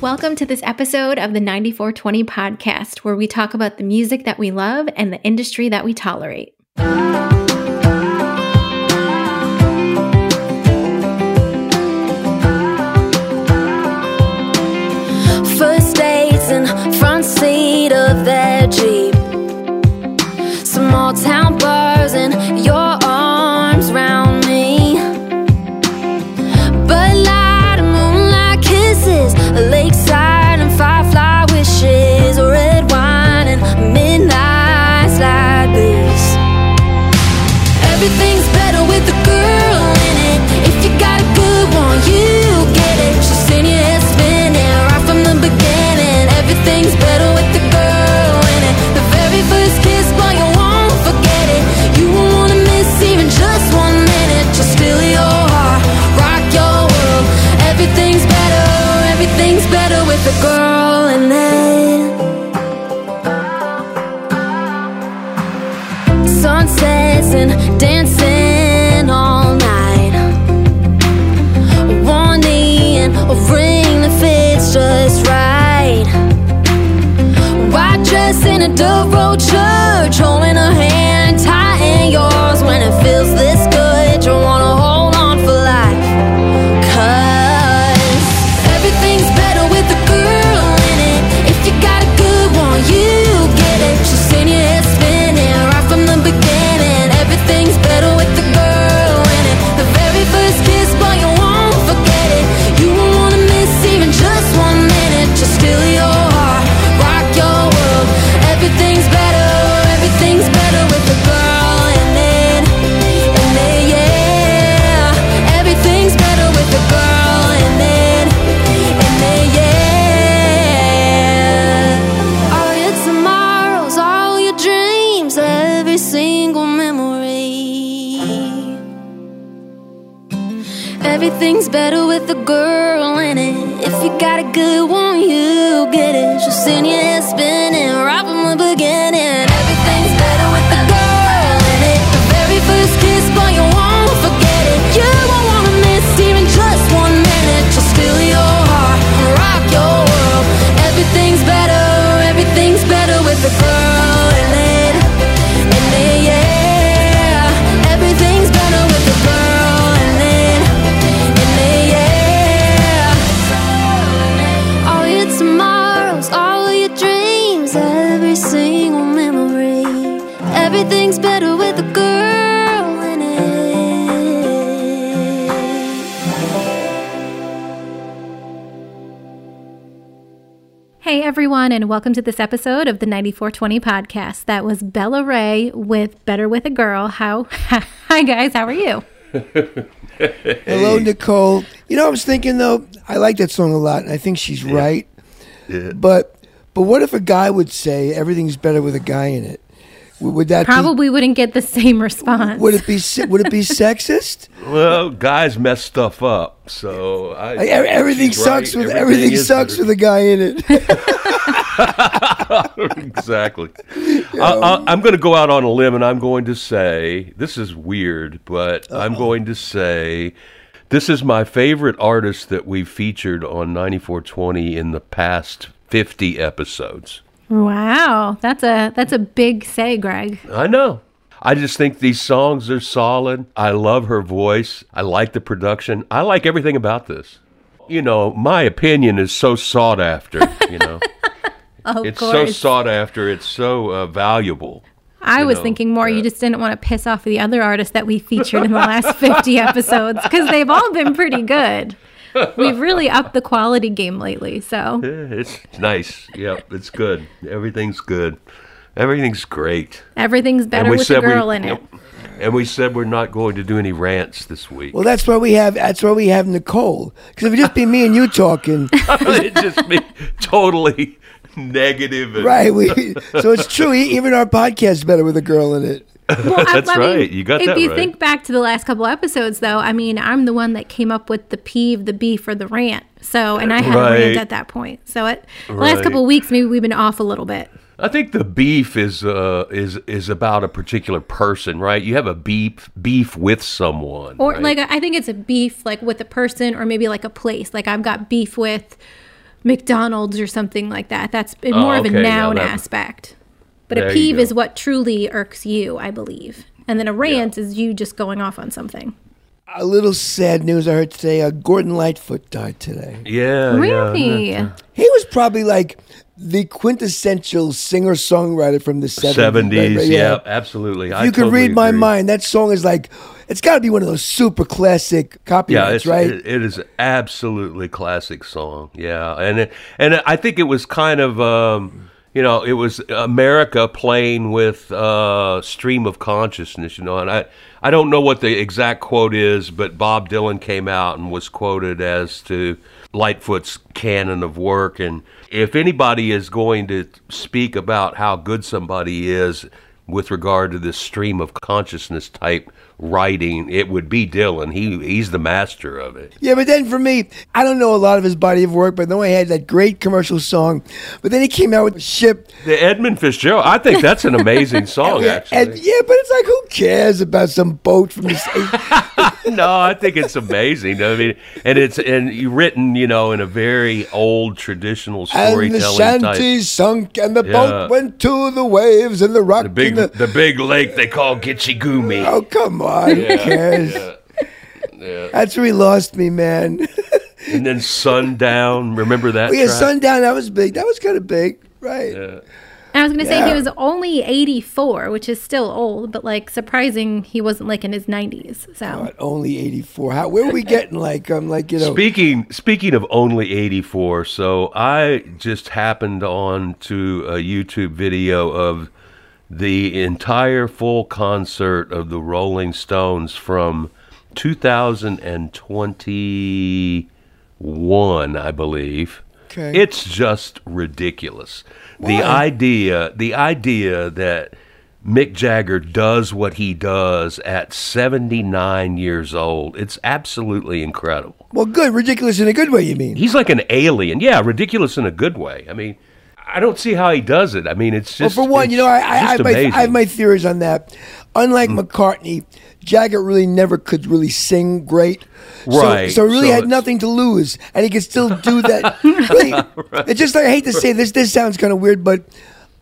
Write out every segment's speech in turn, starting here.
Welcome to this episode of the 9420 podcast, where we talk about the music that we love and the industry that we tolerate. Of their Jeep. Small town bars Everything's better with a girl in it. Hey everyone, and welcome to this episode of the 9420 podcast. That was Bella Raye with Better with a Girl. How hi guys, how are you? Hello, Nicole. You know, I was thinking though, I like that song a lot, and I think she's right. But but what if a guy would say everything's better with a guy in it? W- Would that Probably wouldn't get the same response. would it be would it be sexist? Well, guys mess stuff up, so I, Like, e- everything sucks right. with everything is sucks better. with a guy in it. exactly. I, I, I'm going to go out on a limb, and I'm going to say this is weird, but I'm going to say this is my favorite artist that we've featured on 9420 in the past 50 episodes. Wow, that's a that's a big say, Greg. I know. I just think these songs are solid. I love her voice. I like the production. I like everything about this. You know, my opinion is so sought after, you know. Of it's so sought after. It's so uh, valuable. I was know, thinking more. you uh, just didn't want to piss off the other artists that we featured in the last fifty episodes because they've all been pretty good. We've really upped the quality game lately. So it's nice. Yep, it's good. Everything's good. Everything's great. everything's better with a girl we, in it. And we said we're not going to do any rants this week. well, that's why we have that's why we have Nicole. Because if it just be me and you talking, it just be totally negative. And, right? We so it's true. e- Even our podcast is better with a girl in it. Well, That's I mean, right. You got if that you right. think back to the last couple episodes, though, I mean, I'm the one that came up with the peeve, the beef, or the rant So, and I had a rant at that point. So, it, the last couple of weeks, maybe we've been off a little bit. I think the beef is uh, is is about a particular person, right? You have a beef beef with someone, Or right? like I think it's a beef like with a person or maybe like a place. Like I've got beef with McDonald's or something like that. That's more of a Oh, okay, yeah, noun that- aspect. But There a you peeve is what truly irks you, I believe. And then a rant is you just going off on something. A little sad news I heard today. Uh, Gordon Lightfoot died today. yeah, Really? yeah. He was probably like the quintessential singer songwriter from the 70s. Seventies, right? yeah, absolutely. I You could totally read my agree. mind. That song is like, it's got to be one of those super classic Yeah, copyrights, it's, right? it- it is absolutely classic song. Yeah, and it, and I think it was kind of um, you know it was America playing with uh, stream of consciousness. You know, and I I don't know what the exact quote is, but Bob Dylan came out and was quoted as to Lightfoot's canon of work. And if anybody is going to speak about how good somebody is with regard to this stream of consciousness type writing, it would be Dylan. He he's the master of it. Yeah, but then for me, I don't know a lot of his body of work, but then he had that great commercial song. But then he came out with Ship. The Edmund Fitzgerald, I think that's an amazing song. Actually, And yeah, but it's like, who cares about some boat from the sea? no, I think it's amazing. I mean, and it's and you written, you know, in a very old traditional storytelling. And the shanty type. sunk, and the Yeah. boat went to the waves, and the rock. The big, the, the big lake they call Gitche Gumee. oh, come on, who cares? That's where he lost me, man. And then Sundown. Remember that? Yeah, track? Sundown, that was big. That was kind of big, right? And I was going to say he was only 84, which is still old, but like surprising he wasn't like in his 90s. So, But only 84. How, where are we getting? Like, I'm like, you know. Speaking speaking of only 84, so I just happened on to a YouTube video of the entire full concert of the Rolling Stones from 2021, I believe. Okay. It's just ridiculous. The idea, the idea that Mick Jagger does what he does at 79 years old, it's absolutely incredible. well, good. Ridiculous in a good way, you mean? He's like an alien. Yeah, ridiculous in a good way. I mean, I don't see how he does it. I mean, it's just. Well, for one, you know, I, I, I, have my. Mm. I have my theories on that. Unlike McCartney, Jagger really never could really sing great. So- Right, So, he really so had nothing to lose, and he could still do that. really, it's just like I hate to say this. This sounds kind of weird, but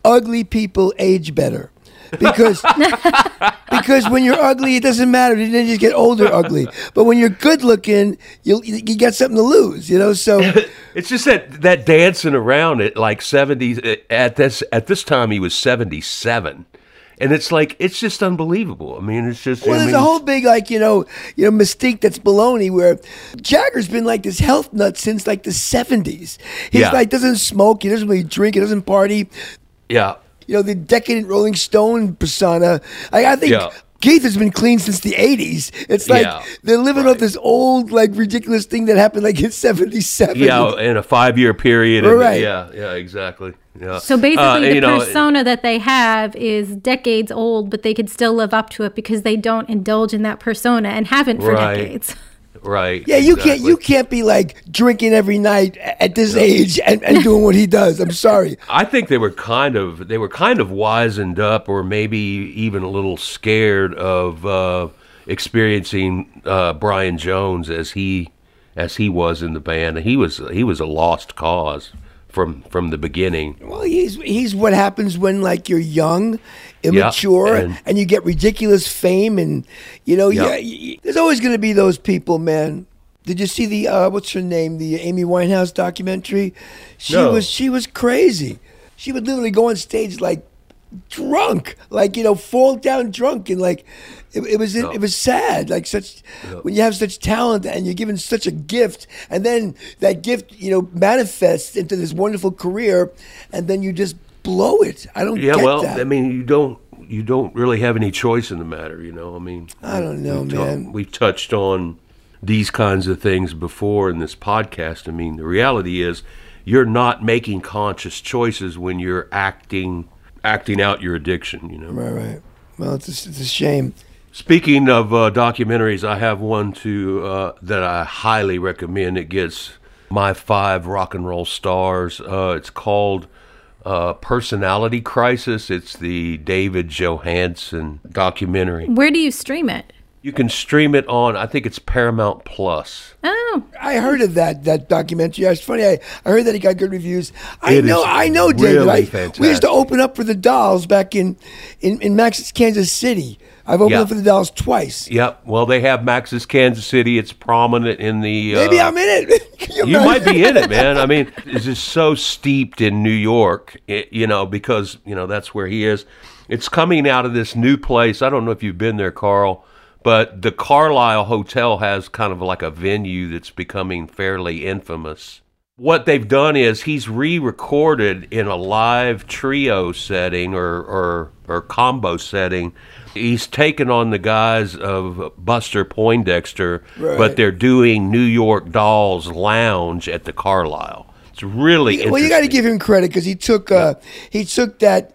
ugly people age better. Because because when you're ugly, it doesn't matter. You then just get older ugly. But when you're good looking, you you got something to lose. You know. So It's just that that dancing around at like 70s at this at this time he was 77. And it's like it's just unbelievable. I mean, it's just Well, I there's mean, a whole big like you know you know mystique that's baloney where Jagger's been like this health nut since like the 70s. He's Yeah. like doesn't smoke, he doesn't really drink, he doesn't party. yeah. You know the decadent Rolling Stone persona. I, I think. Yeah. Keith has been clean since the 80s. It's like Yeah, they're living right. off this old, like, ridiculous thing that happened, like, in 77. Yeah, in a 5-year period and- Right. Yeah, yeah, exactly. Yeah. so basically, Uh, the you know, persona that they have is decades old, but they could still live up to it because they don't indulge in that persona and haven't for Right. decades. Right. Yeah, you can't you can't be like drinking every night at this age and, and doing what he does. I'm sorry. I think they were kind of they were kind of wizened up, or maybe even a little scared of uh, experiencing uh, Brian Jones as he as he was in the band. He was he was a lost cause from from the beginning. Well, he's he's what happens when like you're young, immature, and- and, you get ridiculous fame, and you know, Yeah. yeah, there's always going to be those people, man. Did you see the uh, what's her name, the Amy Winehouse documentary? She No. was she was crazy. She would literally go on stage like drunk, like you know, fall down drunk, and like it, it was it, was sad. Like such when you have such talent and you're given such a gift, and then that gift you know manifests into this wonderful career, and then you just blow it. I don't Yeah, get well, that. I mean, you don't you don't really have any choice in the matter, you know. I mean, I don't know, we've man. we've touched on these kinds of things before in this podcast. I mean, the reality is you're not making conscious choices when you're acting acting out your addiction, you know. right, right. Well, it's a, it's a shame. Speaking of uh, documentaries, I have one to uh, that I highly recommend. It gets my five rock and roll stars. Uh, it's called uh, Personality Crisis. It's the David Johansen documentary. Where do you stream it? You can stream it on, I think it's Paramount Plus. Oh, I heard of that that documentary. It's funny. I, I heard that he got good reviews. I It know. is I know, David. really I, we used to open up for the Dolls back in in, in Max's Kansas City. I've opened Yeah. up for the Dolls twice. Yep. Well, they have Max's Kansas City. It's prominent in the. Maybe uh, I'm in it. Can You might be in it, man. I mean, it's just so steeped in New York, i- you know, because, you know, that's where he is. It's coming out of this new place. I don't know if you've been there, Carl, but the Carlyle Hotel has kind of like a venue that's becoming fairly infamous. What they've done is he's re-recorded in a live trio setting or, or, or combo setting. He's taken on the guise of Buster Poindexter, Right. but they're doing New York Dolls Lounge at the Carlyle. It's really Well, you got to give him credit because he took uh, he took that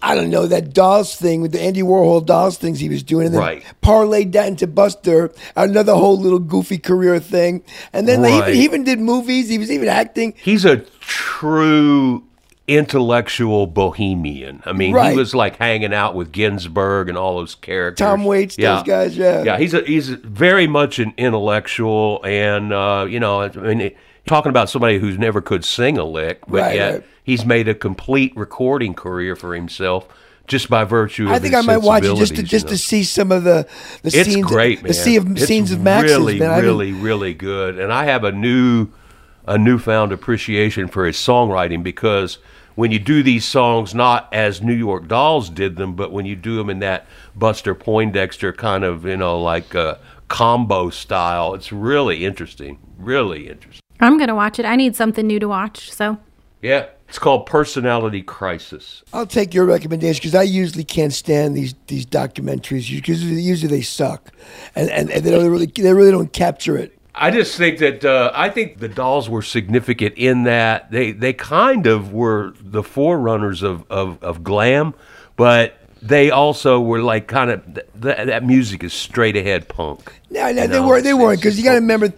I don't know that Dolls thing with the Andy Warhol Dolls things he was doing, and then Right. parlayed that into Buster, another whole little goofy career thing, and then Right. he, even did movies. He was even acting. He's a true intellectual bohemian. I mean, Right. he was like hanging out with Ginsberg and all those characters. Tom Waits, those guys, yeah. yeah. He's a, he's very much an intellectual, and uh, you know, I mean, talking about somebody who's never could sing a lick, but Right, yet right. he's made a complete recording career for himself just by virtue of. His I think I might watch it just to just you to see some of the the It's scenes, great, man. the sea of It's scenes of Max's. really, man. I haven't- really, really good. And I have a new, a newfound appreciation for his songwriting because when you do these songs not as New York Dolls did them, but when you do them in that Buster Poindexter kind of, you know, like uh, combo style, it's really interesting. Really interesting. I'm going to watch it. I need something new to watch. So, Yeah, it's called Personality Crisis. I'll take your recommendation because I usually can't stand these these documentaries because usually they suck, and and, and they don't really they really don't capture it. I just think that uh, I think the Dolls were significant in that they they kind of were the forerunners of of, of glam, but they also were like kind of th- th- that music is straight ahead punk. No, no, they weren't. They weren't because you got to remember, the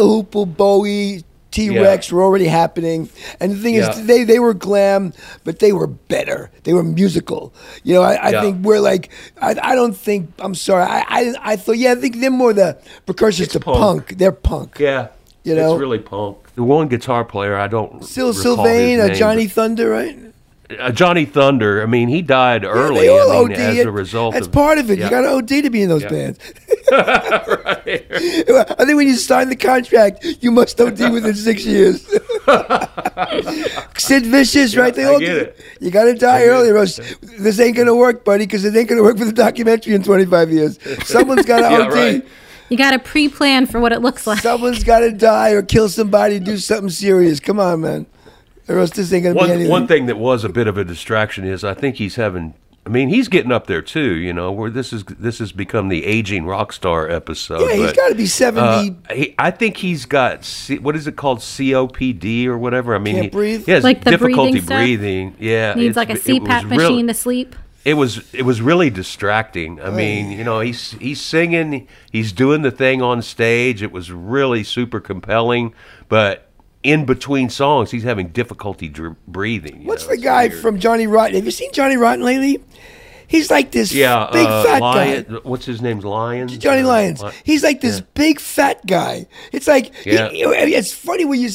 Hoople, Bowie, T Rex Yeah. were already happening, and the thing Yeah. is, they they were glam, but they were better. They were musical. You know, I, I Yeah. think we're like, I, I don't think. I'm sorry. I, I I thought, yeah, I think they're more the precursors It's to punk. punk. They're punk. Yeah, You know? it's really punk. The one guitar player I don't Sil Sylvain, name, Johnny Thunder, right? But- uh, Johnny Thunder. I mean, he died Yeah, early. they all I mean, OD. as It- a result. That's of, part of it. Yeah. You got to OD to be in those Yeah. bands. I think when you sign the contract, you must OD within six years. Sid Vicious, right? They I all get do- it. You got to die early, it. or this ain't gonna work, buddy. Because it ain't gonna work for the documentary in 25 years. Someone's got to Yeah, OD. right. you got to pre plan for what it looks like. Someone's got to die or kill somebody. Do something serious. Come on, man. Or else this ain't gonna be One anything. one thing that was a bit of a distraction is I think he's having. I mean, he's getting up there too. You know, where this is this has become the aging rock star episode. yeah, he's but, got to be 70. uh, he, I think he's got C, what is it called COPD or whatever. I mean, Can't he, breathe? He has Like the difficulty breathing stuff? breathing. Yeah, Needs like a it was CPAP really- machine to sleep. it was it was really distracting. I mean, you know, he's he's singing, he's doing the thing on stage. It was really super compelling, but in between songs, he's having difficulty dr- breathing. you What's know, the guy weird. from Johnny Rotten? Have you seen Johnny Rotten lately? He's like this Yeah, big uh, fat Lion, guy. What's his name? Lions. Johnny Uh, Lyons. He's like this big fat guy. It's like Yeah. know, it's funny when you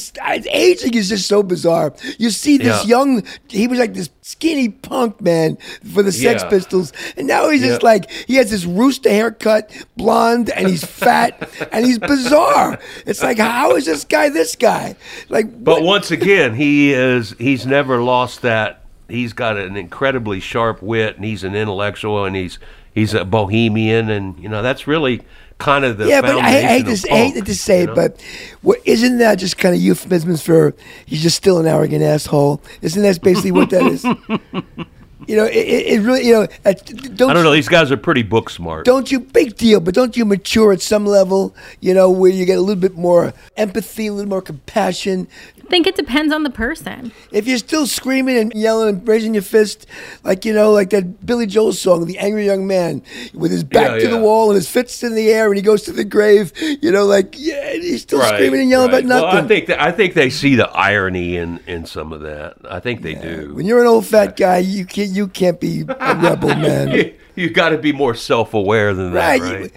aging is just so bizarre. You see this Yeah. young. He was like this skinny punk man for the Sex Yeah. Pistols, and now he's just like he has this rooster haircut, blonde, and he's fat and he's bizarre. It's like how is this guy this guy? Like, But what- once again, he is he's never lost that. He's got an incredibly sharp wit, and he's an intellectual, and he's he's a bohemian, and you know that's really kind of the yeah, but I, I hate to of say- hate to say you it, but what, isn't that just kind of euphemisms for he's just still an arrogant asshole? Isn't that basically what that is? You know, it, it really, you know, don't I don't know. These guys are pretty book smart. don't you big deal but don't you mature at some level you know where you get a little bit more empathy a little more compassion I think it depends on the person. if you're still screaming and yelling and raising your fist like you know like that billy joel song the angry young man with his back Yeah, to the wall and his fists in the air and he goes to the grave you know like yeah he's still Right, screaming and yelling right. about nothing Well, I think that, I think they see the irony in, in some of that. I think they do. when you're an old fat guy you can't you can't be a rebel man you you got to be more self aware than that, Right, you- right?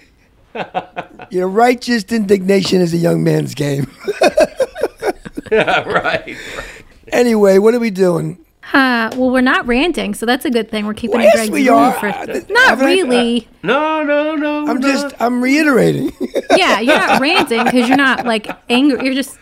you know righteous indignation is a young man's game Yeah, right. anyway what are we doing Uh, well, we're not ranting, so that's a good thing. We're keeping Well, yes, Greg's we room are. for Uh, th- not haven't I- really. No, no, no. i'm no. just i'm reiterating yeah, you're not ranting because you're not like angry. You're just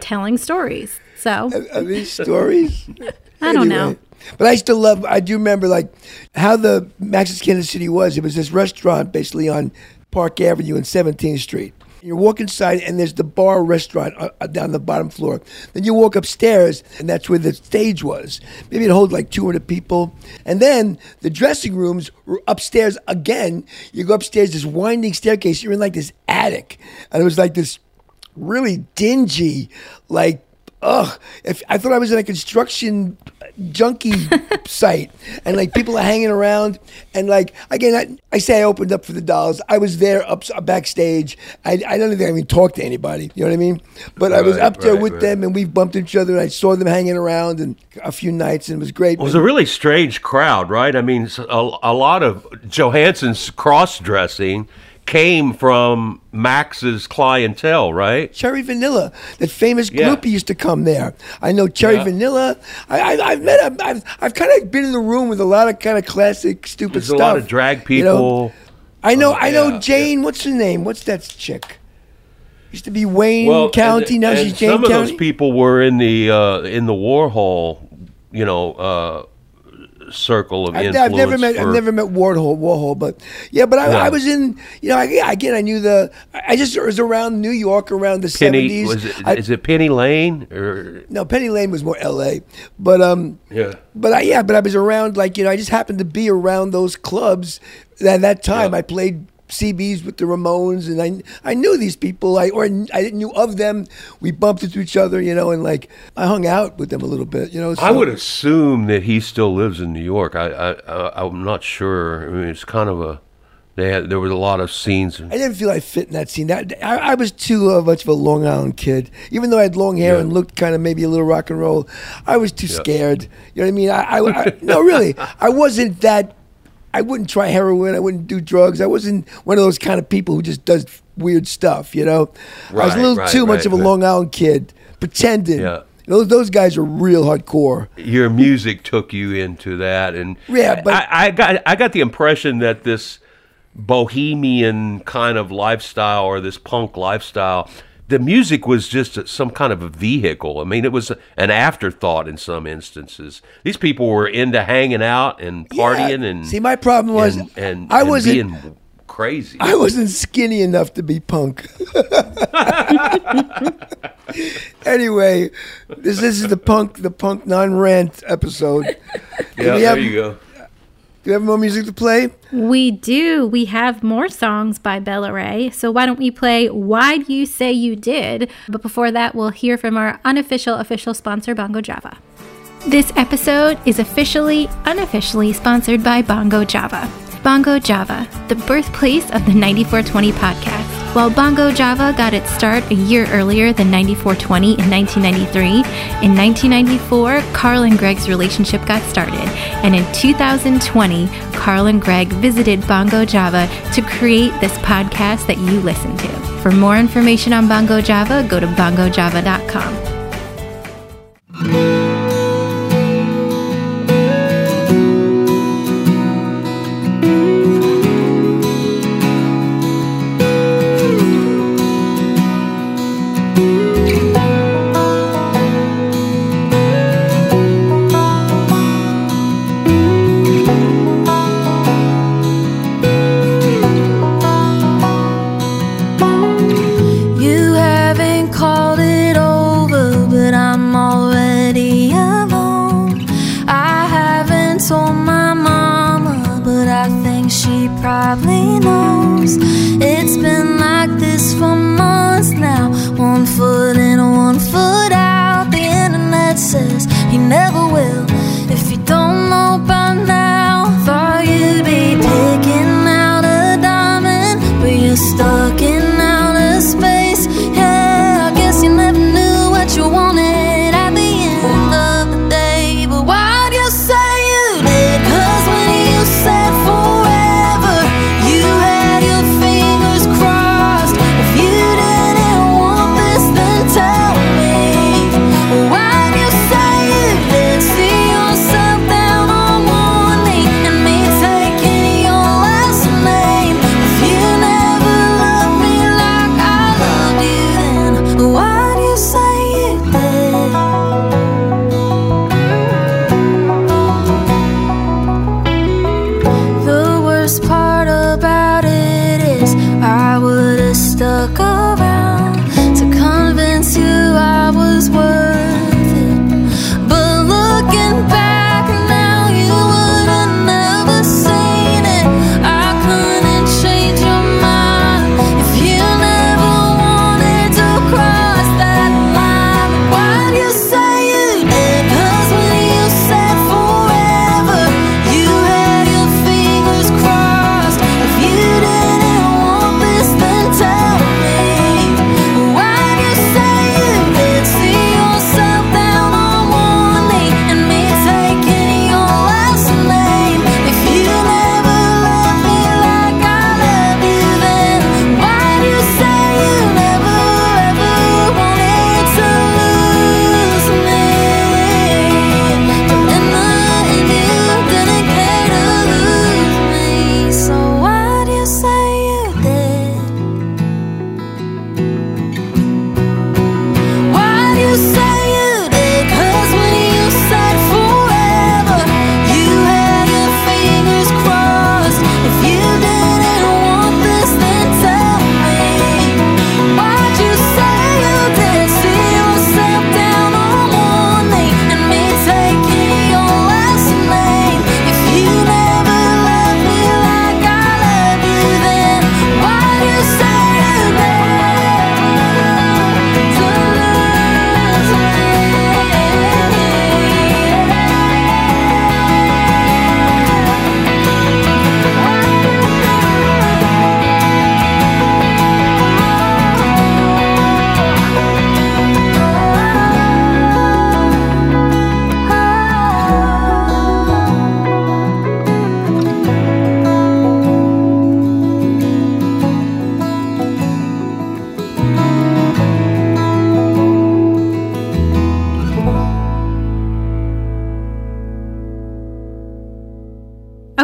telling stories. So Are these stories? I don't know. But I still love. I do remember like how the Max's Kansas City was. It was this restaurant basically on Park Avenue and 17th Street. You walk inside and there's the bar restaurant uh, uh, down the bottom floor. Then you walk upstairs and that's where the stage was. Maybe it holds like 200 people. And then the dressing rooms were upstairs again. You go upstairs, this winding staircase. You're in like this attic, and it was like this really dingy, like ugh. If I thought I was in a construction junkie site, and like people are hanging around, and like again, I, I say I opened up for the dolls. I was there up backstage. I, I don't think I even talked to anybody. You know what I mean? But I was Right, up there right, with right. them, and we bumped each other, and I saw them hanging around, and a few nights, and it was great. It was a really strange crowd, right? I mean, a lot of Johansen's cross dressing came from Max's clientele, right? Cherry Vanilla, that famous Yeah. groupie used to come there. I know Cherry Yeah. Vanilla. I, I, I've met. I've, I've, I've kind of been in the room with a lot of kind of classic, stupid There's stuff. a lot of drag you know? people. I know. Uh, I know yeah, Jane. What's her name? What's that chick? Used to be Wayne well, County. and, now and she's Jane some of County. those people were in the uh, in the Warhol, you know, uh, circle of I've, influence. I've never met. I've never met Warhol. Warhol, but yeah, but I. I was in. You know, I, again, I knew the. I just was around New York around the seventies. is it Penny Lane or no, Penny Lane was more L.A. But um, yeah? But I, yeah, but I was around like you know I just happened to be around those clubs at that time. Yeah. I played CBs with the Ramones, and I I knew these people. I or I didn't knew of them. We bumped into each other, you know, and like I hung out with them a little bit, you know. I would assume that he still lives in New York. I, I, I I'm not sure. I mean, it's kind of a they had there was a lot of scenes. I didn't feel I fit in that scene. That I, I was too uh, much of a Long Island kid. Even though I had long hair Yeah. and looked kind of maybe a little rock and roll, I was too Yeah. scared. You know what I mean? I, I, I no, really, I wasn't that. I wouldn't try heroin. I wouldn't do drugs. I wasn't one of those kind of people who just does weird stuff. You know, I was a little right, too much right, of a. Long Island kid, pretending. Yeah. Those those guys are real hardcore. Your music took you into that, and Yeah, but- I, I got I got the impression that this bohemian kind of lifestyle or this punk lifestyle. The music was just some kind of a vehicle. I mean, it was an afterthought in some instances. These people were into hanging out and partying Yeah. and See, my problem was and, and, I wasn't being crazy. I wasn't skinny enough to be punk. anyway, this this is the punk the punk non rant episode. yeah, there have- you go. Do you have more music to play? We do. We have more songs by Bella Raye. So why don't we play Why Do You Say You Did? But before that, we'll hear from our unofficial official sponsor, Bongo Java. This episode is officially, unofficially sponsored by Bongo Java. Bongo Java, the birthplace of the 9420 podcast. While Bongo Java got its start a year earlier than 9420 in 1993, in 1994, Carl and Greg's relationship got started. And in 2020, Carl and Greg visited Bongo Java to create this podcast that you listen to. For more information on Bongo Java, go to bongojava.com.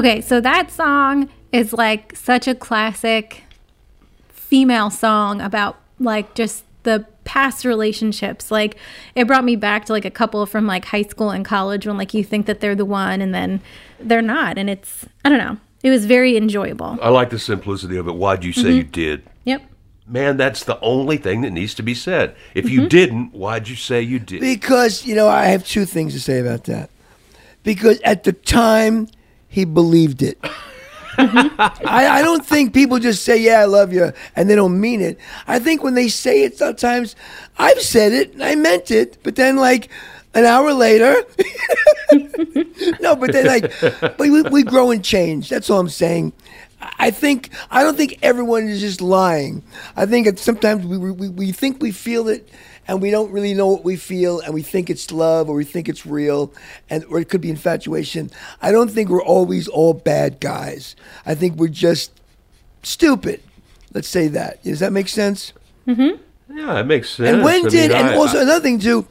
Okay, so that song is like such a classic female song about like just the past relationships. Like it brought me back to like a couple from like high school and college when like you think that they're the one and then they're not. And it's, I don't know, it was very enjoyable. I like the simplicity of it. Why'd you say mm-hmm. you did? Yep. Man, that's the only thing that needs to be said. If you mm-hmm. didn't, why'd you say you did? Because, you know, I have two things to say about that. Because at the time, he believed it. I, I don't think people just say, Yeah, I love you, and they don't mean it. I think when they say it, sometimes I've said it, and I meant it, but then, like, an hour later, no, but then, like, but we, we grow and change. That's all I'm saying. I think I don't think everyone is just lying. I think sometimes we, we we think we feel it, and we don't really know what we feel, and we think it's love or we think it's real, and or it could be infatuation. I don't think we're always all bad guys. I think we're just stupid. Let's say that. Does that make sense? Mm-hmm. yeah, it makes sense. And when I mean, did? and I- also I- another thing too.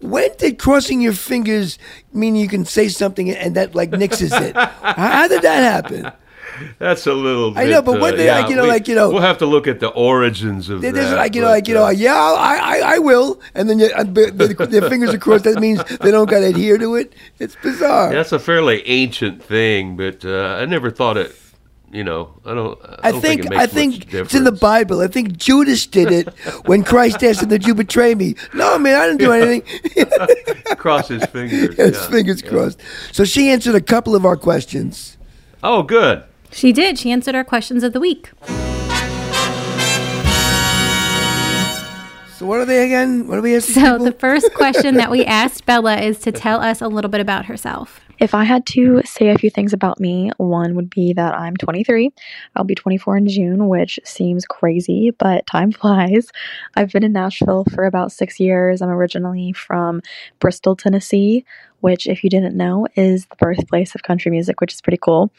When did crossing your fingers mean you can say something and that like nixes it? how, how did that happen? That's a little. Bit, I know, but uh, when they, like, you know, we- like, you know- we'll have to look at the origins of There's that. like you know, like you know, uh, yeah, I, I, I will, and then you, uh, the, the, their fingers are crossed. That means they don't got to adhere to it. It's bizarre. that's a fairly ancient thing, but uh, I never thought it. You know, I don't. I, I don't think, it I think it's in the. Bible. I think Judas did it when Christ asked him, "Did you betray me?" No, man, I didn't do anything. Cross his fingers. His yeah, fingers yeah. crossed. So she answered a couple of our questions. Oh, good. She did. She answered our questions of the week. So what are they again? What do we ask? So, people? the first question that we asked Bella is to tell us a little bit about herself. If I had to say a few things about me, one would be that I'm 23. I'll be 24 in June, which seems crazy, but time flies. I've been in Nashville for about six years. I'm originally from Bristol, Tennessee, which, if you didn't know, is the birthplace of country music, which is pretty cool.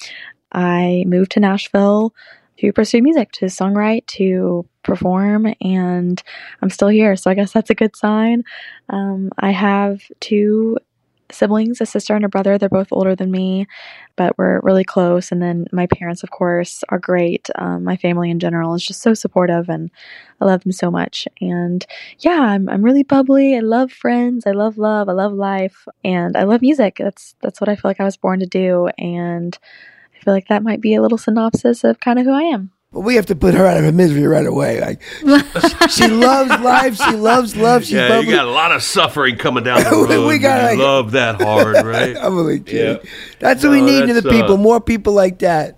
I moved to Nashville to pursue music, to songwrite, to perform, and I'm still here. So I guess that's a good sign. Um, I have two siblings, a sister and a brother. They're both older than me, but we're really close. And then my parents, of course, are great. Um, my family in general is just so supportive, and I love them so much. And yeah, I'm I'm really bubbly. I love friends. I love love. I love life, and I love music. That's that's what I feel like I was born to do. And I feel like that might be a little synopsis of kind of who I am. Well, we have to put her out of her misery right away. Like she loves life. She loves love. She's yeah, bubbly. you got a lot of suffering coming down the road. we gotta, like- love that hard, right? I'm only kidding. Yeah. That's what we need in the that's, uh, people. More people like that.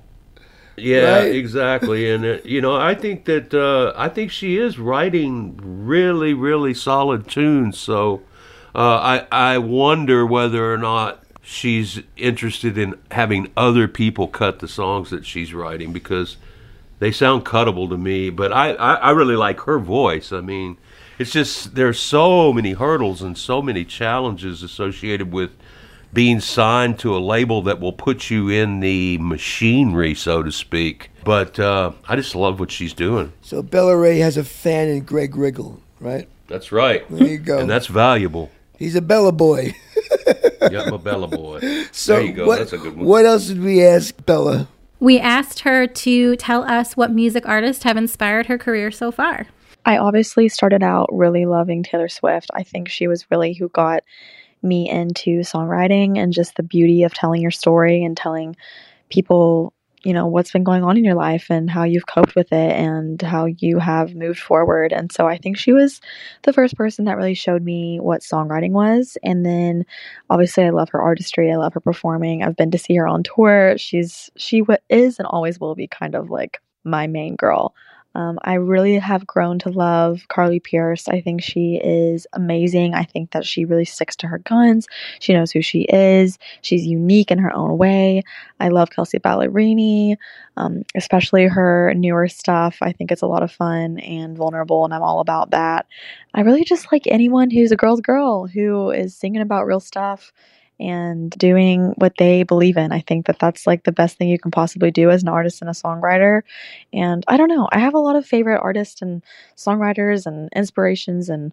Yeah, Right? exactly. And uh, you know, I think that uh, I think she is writing really, really solid tunes. So uh, I I wonder whether or not she's interested in having other people cut the songs that she's writing because they sound cuttable to me. But I I, I really like her voice. I mean. It's just there's so many hurdles and so many challenges associated with being signed to a label that will put you in the machinery, so to speak. But uh, I just love what she's doing. So Bella Raye has a fan in Greg Riggle, right? That's right. There you go. And that's valuable. He's a Bella boy. Yeah, I'm a Bella boy. So there you go. What, that's a good one. What else did we ask Bella? We asked her to tell us what music artists have inspired her career so far. I obviously started out really loving Taylor Swift. I think she was really who got me into songwriting and just the beauty of telling your story and telling people, you know, what's been going on in your life and how you've coped with it and how you have moved forward. And so I think she was the first person that really showed me what songwriting was. And then obviously I love her artistry. I love her performing. I've been to see her on tour. She's she is and always will be kind of like my main girl. Um, I really have grown to love Carly Pearce. I think she is amazing. I think that she really sticks to her guns. She knows who she is. She's unique in her own way. I love Kelsea Ballerini, um, especially her newer stuff. I think it's a lot of fun and vulnerable, and I'm all about that. I really just like anyone who's a girl's girl who is singing about real stuff and doing what they believe in. I think that that's like the best thing you can possibly do as an artist and a songwriter. And I don't know, I have a lot of favorite artists and songwriters and inspirations and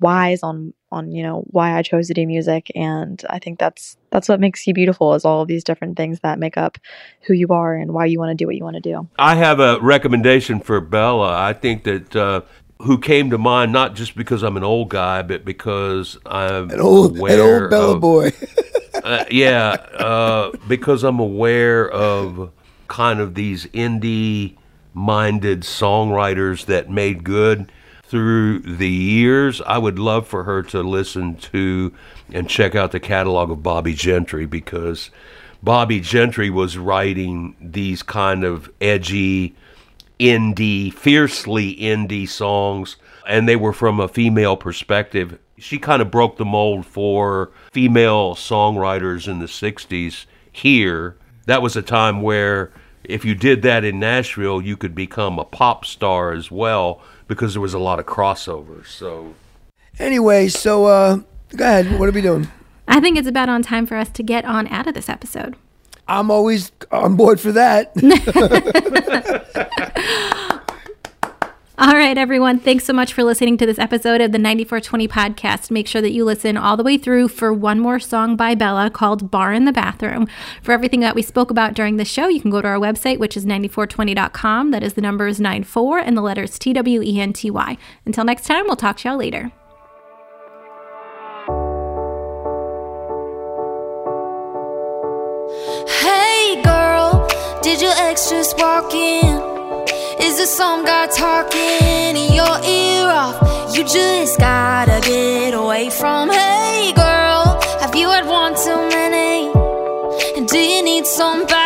whys on on you know why I chose to do music and I think that's that's what makes you beautiful is all of these different things that make up who you are and why you want to do what you want to do. I have a recommendation for Bella. I think that uh, who came to mind not just because I'm an old guy, but because I'm An old, an old Bella of- boy. uh, yeah, uh, because I'm aware of kind of these indie minded songwriters that made good through the years. I would love for her to listen to and check out the catalog of Bobbie Gentry because Bobbie Gentry was writing these kind of edgy, indie, fiercely indie songs, and they were from a female perspective. She kind of broke the mold for female songwriters in the 60s here. That was a time where if you did that in Nashville, you could become a pop star as well because there was a lot of crossover. So anyway, so uh, go ahead. What are we doing? I think it's about on time for us to get on out of this episode. I'm always on board for that. All right, everyone. Thanks so much for listening to this episode of the 9420 podcast. Make sure that you listen all the way through for one more song by Bella called Bar in the Bathroom. For everything that we spoke about during the show, you can go to our website, which is 94twenty.com. That is the numbers 94 and the letters T W E N T Y. Until next time, we'll talk to y'all later. Hey girl, did your ex just walk in? Is there some guy talking in your ear off? You just gotta get away from. Hey girl, have you had one too many? And do you need somebody?